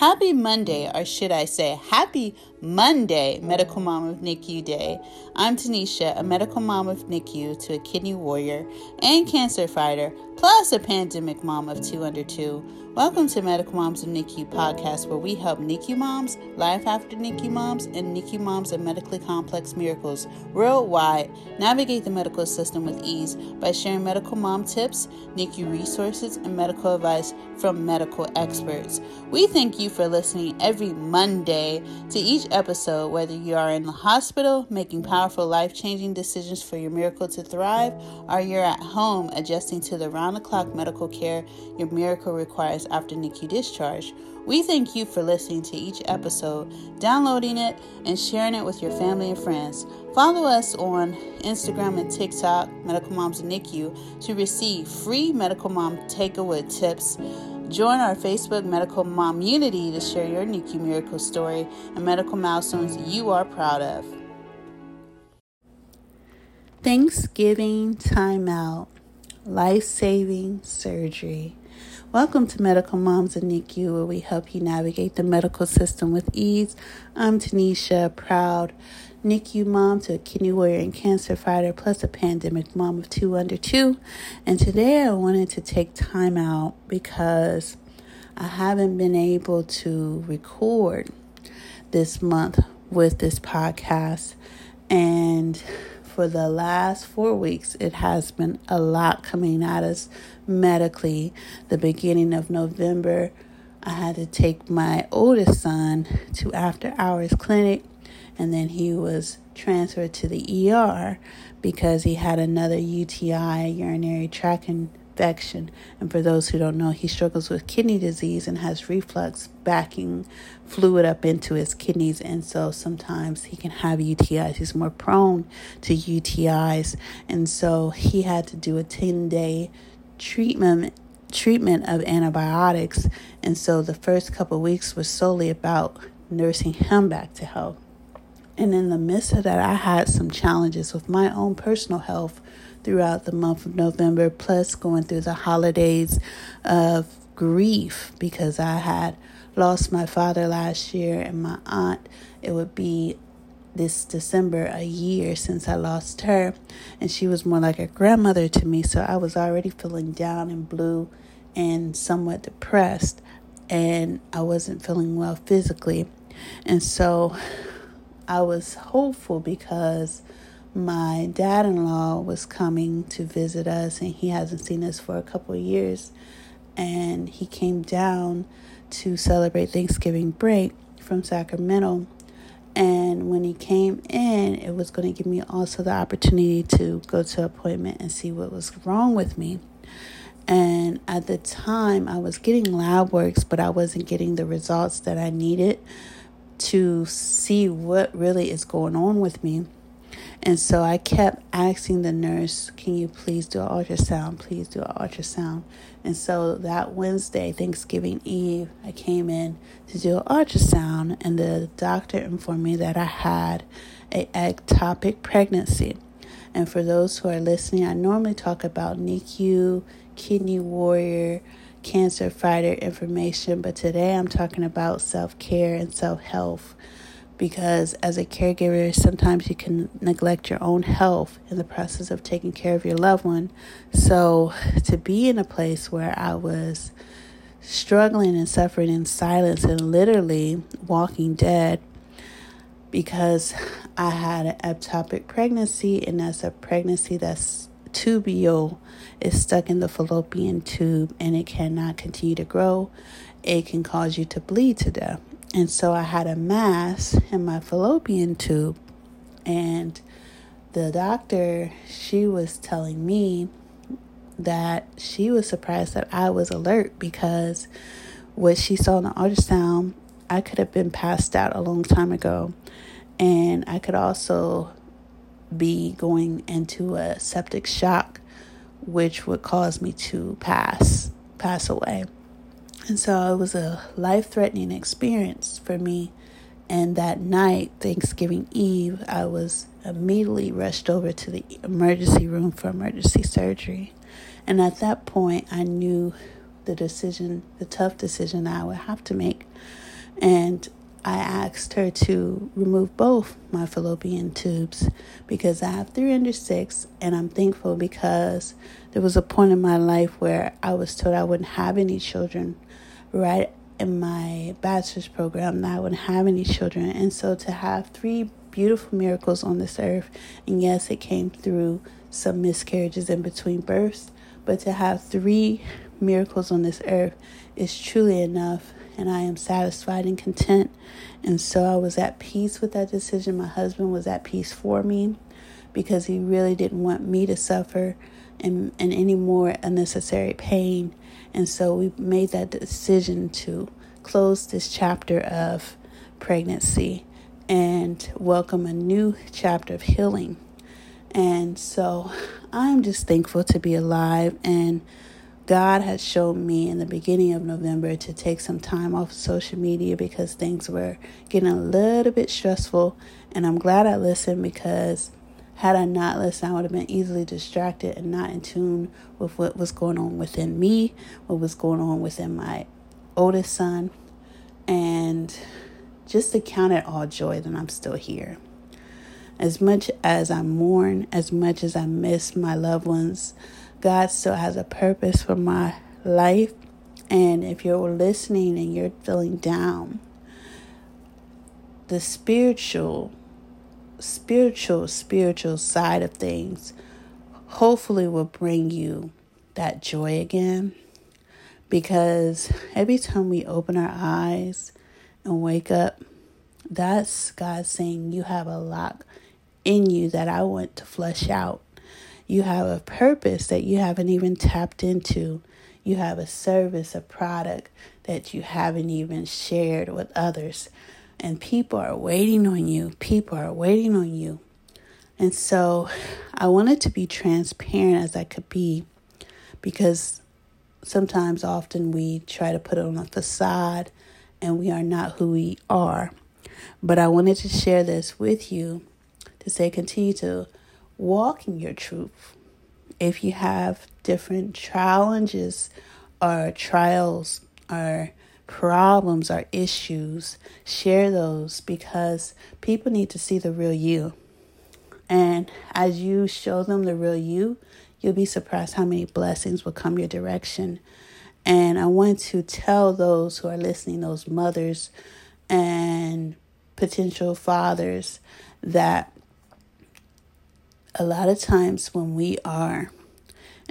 Happy Monday, or should I say, Happy Monday, Medical Mom of NICU Day. I'm Tanisha, a medical mom of NICU to a kidney warrior and cancer fighter, plus a pandemic mom of two under two. Welcome to Medical Moms of NICU podcast, where we help NICU moms, life after NICU moms, and NICU moms of medically complex miracles worldwide navigate the medical system with ease by sharing medical mom tips, NICU resources, and medical advice from medical experts. We thank you for listening every Monday to each episode, whether you are in the hospital making powerful life changing decisions for your miracle to thrive, or you're at home adjusting to the round the clock medical care your miracle requires after NICU discharge. We thank you for listening to each episode, downloading it, and sharing it with your family and friends. Follow us on Instagram and TikTok, Medical Moms NICU, to receive free Medical Mom Takeaway tips. Join our Facebook Medical Momunity to share your NICU miracle story and medical milestones you are proud of. Thanksgiving timeout, life saving surgery. Welcome to Medical Moms and NICU, where we help you navigate the medical system with ease. I'm Tanisha, proud NICU mom to a kidney warrior and cancer fighter, plus a pandemic mom of two under two. And today I wanted to take time out because I haven't been able to record this month with this podcast. And for the last four weeks, it has been a lot coming at us medically. The beginning of November, I had to take my oldest son to after hours clinic, and then he was transferred to the ER because he had another UTI, urinary tract infection. And for those who don't know, he struggles with kidney disease and has reflux backing fluid up into his kidneys. And so sometimes he can have UTIs. He's more prone to UTIs. And so he had to do a 10 day treatment treatment of antibiotics and so the first couple weeks was solely about nursing him back to health and in the midst of that i had some challenges with my own personal health throughout the month of november plus going through the holidays of grief because i had lost my father last year and my aunt it would be this December a year since I lost her, and she was more like a grandmother to me. So I was already feeling down and blue and somewhat depressed, and I wasn't feeling well physically. And so I was hopeful because my dad in law was coming to visit us, and he hasn't seen us for a couple of years. And he came down to celebrate Thanksgiving break from Sacramento and when he came in, it was going to give me also the opportunity to go to appointment and see what was wrong with me. And at the time, I was getting lab works, but I wasn't getting the results that I needed to see what really is going on with me. And so I kept asking the nurse, Can you please do an ultrasound? Please do an ultrasound. And so that Wednesday, Thanksgiving Eve, I came in to do an ultrasound, and the doctor informed me that I had a ectopic pregnancy. And for those who are listening, I normally talk about NICU, kidney warrior, cancer fighter information, but today I'm talking about self care and self health because as a caregiver, sometimes you can neglect your own health in the process of taking care of your loved one. So, to be in a place where I was struggling and suffering in silence and literally walking dead because I had an ectopic pregnancy, and that's a pregnancy that's tubule is stuck in the fallopian tube and it cannot continue to grow. It can cause you to bleed to death. And so I had a mass in my fallopian tube, and the doctor, she was telling me that she was surprised that I was alert because what she saw in the ultrasound, I could have been passed out a long time ago. And I could also be going into a septic shock, which would cause me to pass pass away. And so it was a life threatening experience for me. And that night, Thanksgiving Eve, I was immediately rushed over to the emergency room for emergency surgery. And at that point, I knew the decision, the tough decision I would have to make. And I asked her to remove both my fallopian tubes because I have three under six, and I'm thankful because there was a point in my life where I was told I wouldn't have any children right in my bachelor's program that I wouldn't have any children. And so to have three beautiful miracles on this earth, and yes, it came through some miscarriages in between births, but to have three miracles on this earth is truly enough and I am satisfied and content. And so I was at peace with that decision. My husband was at peace for me because he really didn't want me to suffer and, and any more unnecessary pain. And so we made that decision to close this chapter of pregnancy and welcome a new chapter of healing. And so I'm just thankful to be alive and God had shown me in the beginning of November to take some time off social media because things were getting a little bit stressful. And I'm glad I listened because had I not listened, I would have been easily distracted and not in tune with what was going on within me, what was going on within my oldest son, and just to count it all joy that I'm still here. As much as I mourn, as much as I miss my loved ones, God still has a purpose for my life. And if you're listening and you're feeling down, the spiritual, spiritual, spiritual side of things hopefully will bring you that joy again. Because every time we open our eyes and wake up, that's God saying, You have a lot in you that I want to flesh out. You have a purpose that you haven't even tapped into. You have a service, a product that you haven't even shared with others. And people are waiting on you. People are waiting on you. And so I wanted to be transparent as I could be because sometimes, often, we try to put it on a facade and we are not who we are. But I wanted to share this with you to say continue to walk in your truth. If you have different challenges or trials or problems or issues, share those because people need to see the real you. And as you show them the real you, you'll be surprised how many blessings will come your direction. And I want to tell those who are listening, those mothers and potential fathers, that a lot of times when we are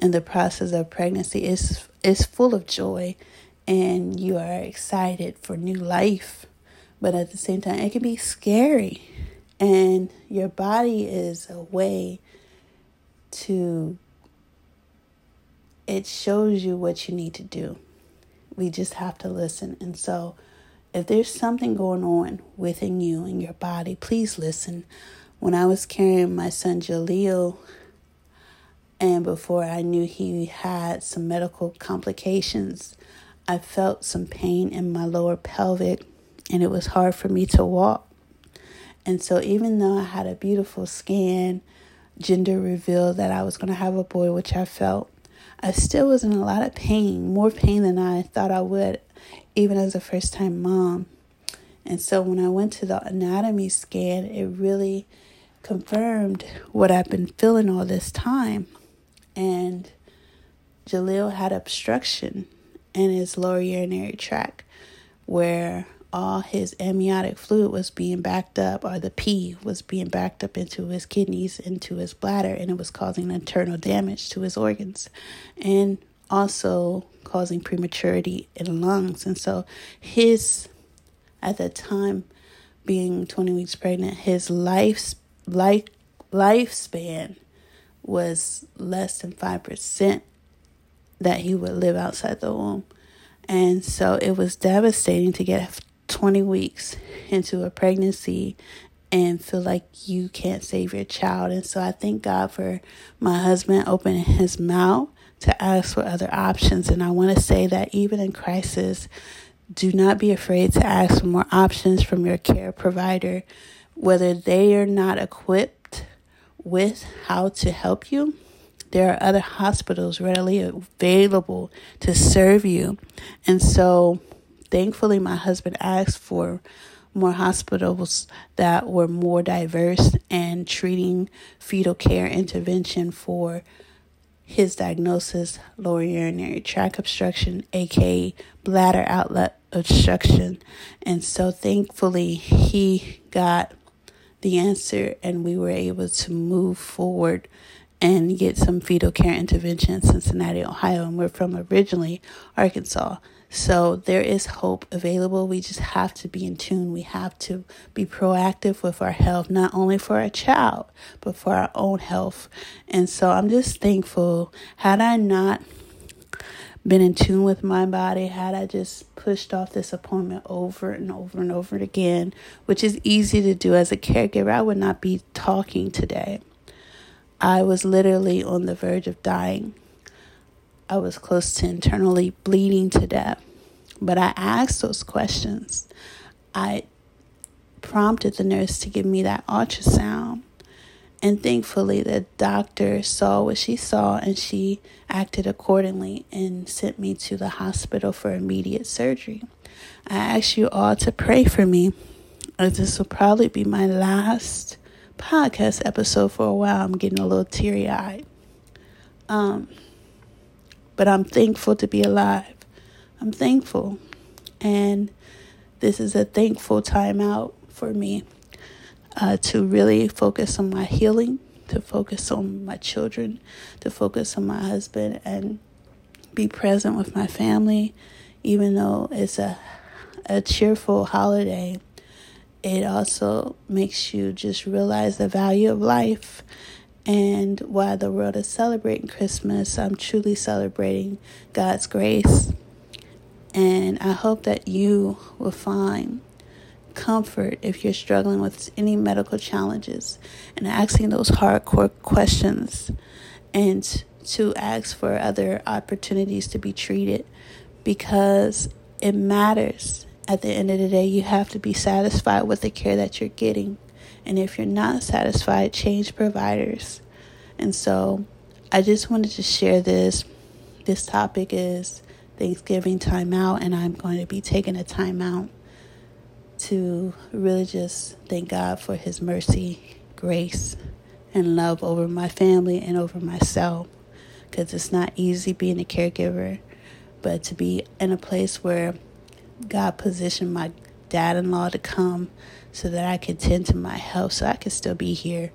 in the process of pregnancy is is full of joy and you are excited for new life. But at the same time it can be scary and your body is a way to it shows you what you need to do. We just have to listen. And so if there's something going on within you and your body please listen when I was carrying my son Jaleel, and before I knew he had some medical complications, I felt some pain in my lower pelvic, and it was hard for me to walk. And so, even though I had a beautiful scan, gender revealed that I was going to have a boy, which I felt, I still was in a lot of pain, more pain than I thought I would, even as a first time mom. And so, when I went to the anatomy scan, it really confirmed what I've been feeling all this time. And Jaleel had obstruction in his lower urinary tract where all his amniotic fluid was being backed up, or the pee was being backed up into his kidneys, into his bladder, and it was causing internal damage to his organs and also causing prematurity in lungs. And so, his, at the time, being 20 weeks pregnant, his life life lifespan was less than 5% that he would live outside the womb. And so it was devastating to get 20 weeks into a pregnancy and feel like you can't save your child. And so I thank God for my husband opening his mouth to ask for other options. And I want to say that even in crisis, do not be afraid to ask for more options from your care provider whether they are not equipped with how to help you, there are other hospitals readily available to serve you. And so thankfully, my husband asked for more hospitals that were more diverse and treating fetal care intervention for his diagnosis lower urinary tract obstruction, aka bladder outlet obstruction. And so thankfully, he got the answer and we were able to move forward and get some fetal care intervention in Cincinnati, Ohio. And we're from originally Arkansas. So there is hope available. We just have to be in tune. We have to be proactive with our health, not only for our child, but for our own health. And so I'm just thankful. Had I not been in tune with my body, had I just pushed off this appointment over and over and over again, which is easy to do as a caregiver, I would not be talking today. I was literally on the verge of dying. I was close to internally bleeding to death. But I asked those questions. I prompted the nurse to give me that ultrasound. And thankfully, the doctor saw what she saw and she acted accordingly and sent me to the hospital for immediate surgery. I ask you all to pray for me, as this will probably be my last podcast episode for a while. I'm getting a little teary eyed. Um, but I'm thankful to be alive. I'm thankful. And this is a thankful time out for me uh, to really focus on my healing, to focus on my children, to focus on my husband, and be present with my family, even though it's a, a cheerful holiday it also makes you just realize the value of life. And while the world is celebrating Christmas, I'm truly celebrating God's grace. And I hope that you will find comfort if you're struggling with any medical challenges and asking those hardcore questions and to ask for other opportunities to be treated because it matters at the end of the day, you have to be satisfied with the care that you're getting. And if you're not satisfied, change providers. And so I just wanted to share this. This topic is Thanksgiving time out, and I'm going to be taking a time out to really just thank God for His mercy, grace, and love over my family and over myself. Because it's not easy being a caregiver, but to be in a place where God positioned my dad in law to come so that I could tend to my health so I could still be here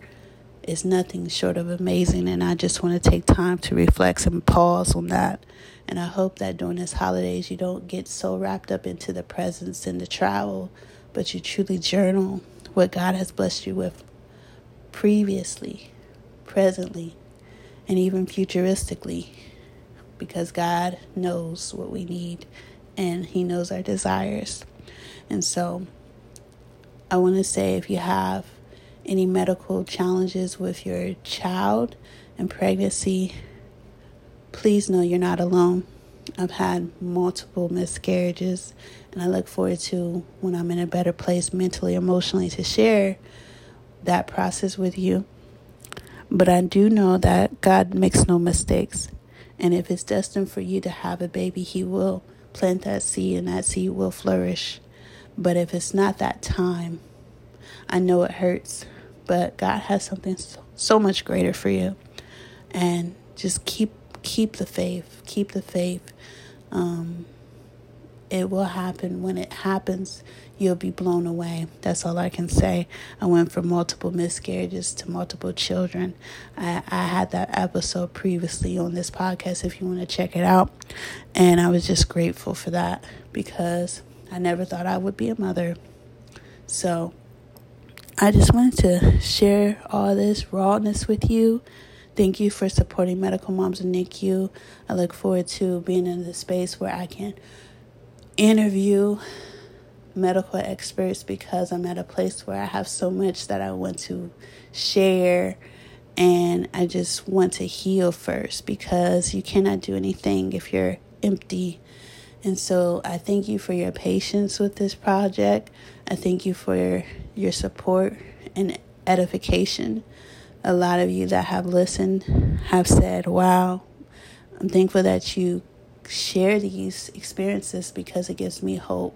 is nothing short of amazing. And I just want to take time to reflect and pause on that. And I hope that during this holidays, you don't get so wrapped up into the presence and the travel, but you truly journal what God has blessed you with previously, presently, and even futuristically, because God knows what we need and He knows our desires. And so I want to say if you have any medical challenges with your child and pregnancy, please know you're not alone. I've had multiple miscarriages, and I look forward to when I'm in a better place mentally, emotionally to share that process with you. But I do know that God makes no mistakes. And if it's destined for you to have a baby, He will plant that seed and that seed will flourish. But if it's not that time, I know it hurts, but God has something so, much greater for you. And just keep keep the faith. Keep the faith. Um, it will happen. When it happens, you'll be blown away. That's all I can say. I went from multiple miscarriages to multiple children. I, I had that episode previously on this podcast if you want to check it out. And I was just grateful for that because I never thought I would be a mother. So I just wanted to share all this rawness with you. Thank you for supporting Medical Moms and NICU. I look forward to being in the space where I can interview medical experts because I'm at a place where I have so much that I want to share and I just want to heal first because you cannot do anything if you're empty. And so I thank you for your patience with this project. I thank you for your support and edification. A lot of you that have listened have said, Wow, I'm thankful that you share these experiences because it gives me hope.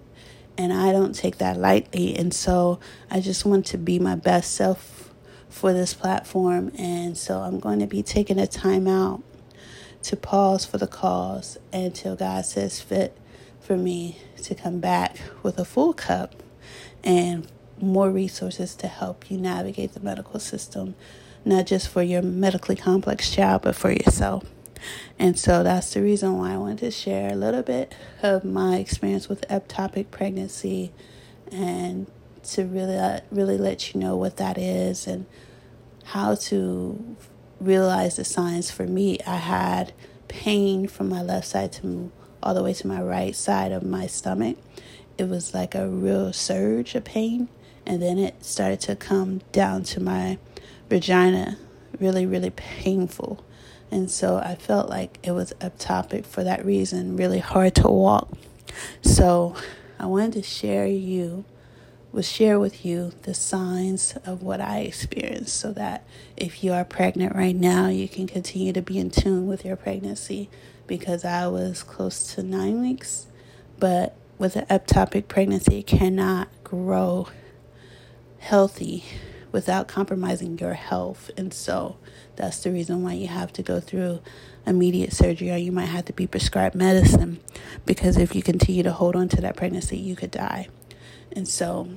And I don't take that lightly. And so I just want to be my best self for this platform. And so I'm going to be taking a time out to pause for the cause until God says fit for me to come back with a full cup and more resources to help you navigate the medical system, not just for your medically complex child, but for yourself. And so that's the reason why I wanted to share a little bit of my experience with ectopic pregnancy and to really uh, really let you know what that is and how to realize the signs for me. I had pain from my left side to all the way to my right side of my stomach. It was like a real surge of pain and then it started to come down to my vagina, really really painful. And so I felt like it was ectopic for that reason, really hard to walk. So I wanted to share you will share with you the signs of what I experienced so that if you are pregnant right now, you can continue to be in tune with your pregnancy because I was close to nine weeks. But with an ectopic pregnancy, it cannot grow healthy without compromising your health. And so that's the reason why you have to go through immediate surgery or you might have to be prescribed medicine because if you continue to hold on to that pregnancy, you could die. And so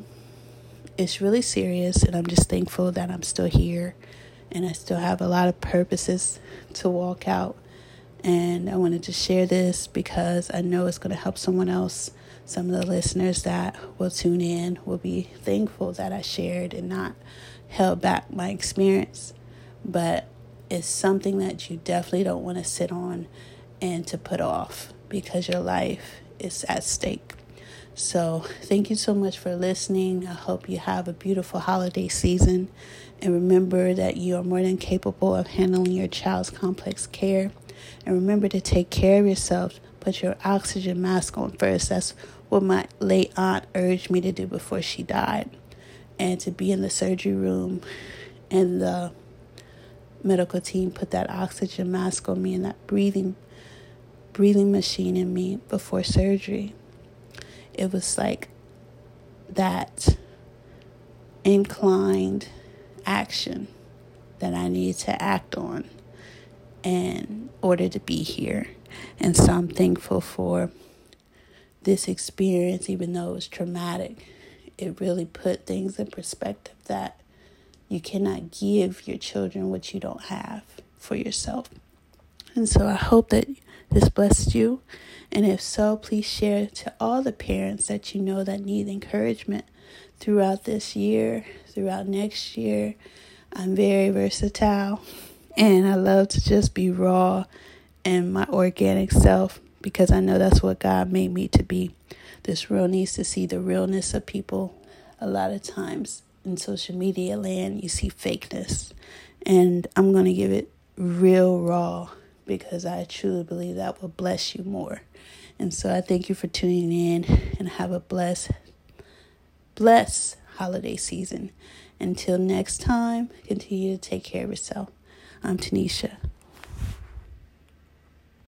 it's really serious, and I'm just thankful that I'm still here and I still have a lot of purposes to walk out. And I wanted to share this because I know it's going to help someone else. Some of the listeners that will tune in will be thankful that I shared and not held back my experience. But it's something that you definitely don't want to sit on and to put off because your life is at stake. So, thank you so much for listening. I hope you have a beautiful holiday season. And remember that you are more than capable of handling your child's complex care. And remember to take care of yourself. Put your oxygen mask on first. That's what my late aunt urged me to do before she died. And to be in the surgery room and the medical team put that oxygen mask on me and that breathing breathing machine in me before surgery it was like that inclined action that I needed to act on in order to be here. And so I'm thankful for this experience, even though it was traumatic. It really put things in perspective that you cannot give your children what you don't have for yourself. And so I hope that this blessed you. And if so, please share to all the parents that you know that need encouragement throughout this year, throughout next year. I'm very versatile and I love to just be raw and my organic self because I know that's what God made me to be. This real needs to see the realness of people. A lot of times in social media land, you see fakeness, and I'm going to give it real raw because I truly believe that will bless you more. And so I thank you for tuning in and have a blessed, blessed holiday season. Until next time, continue to take care of yourself. I'm Tanisha.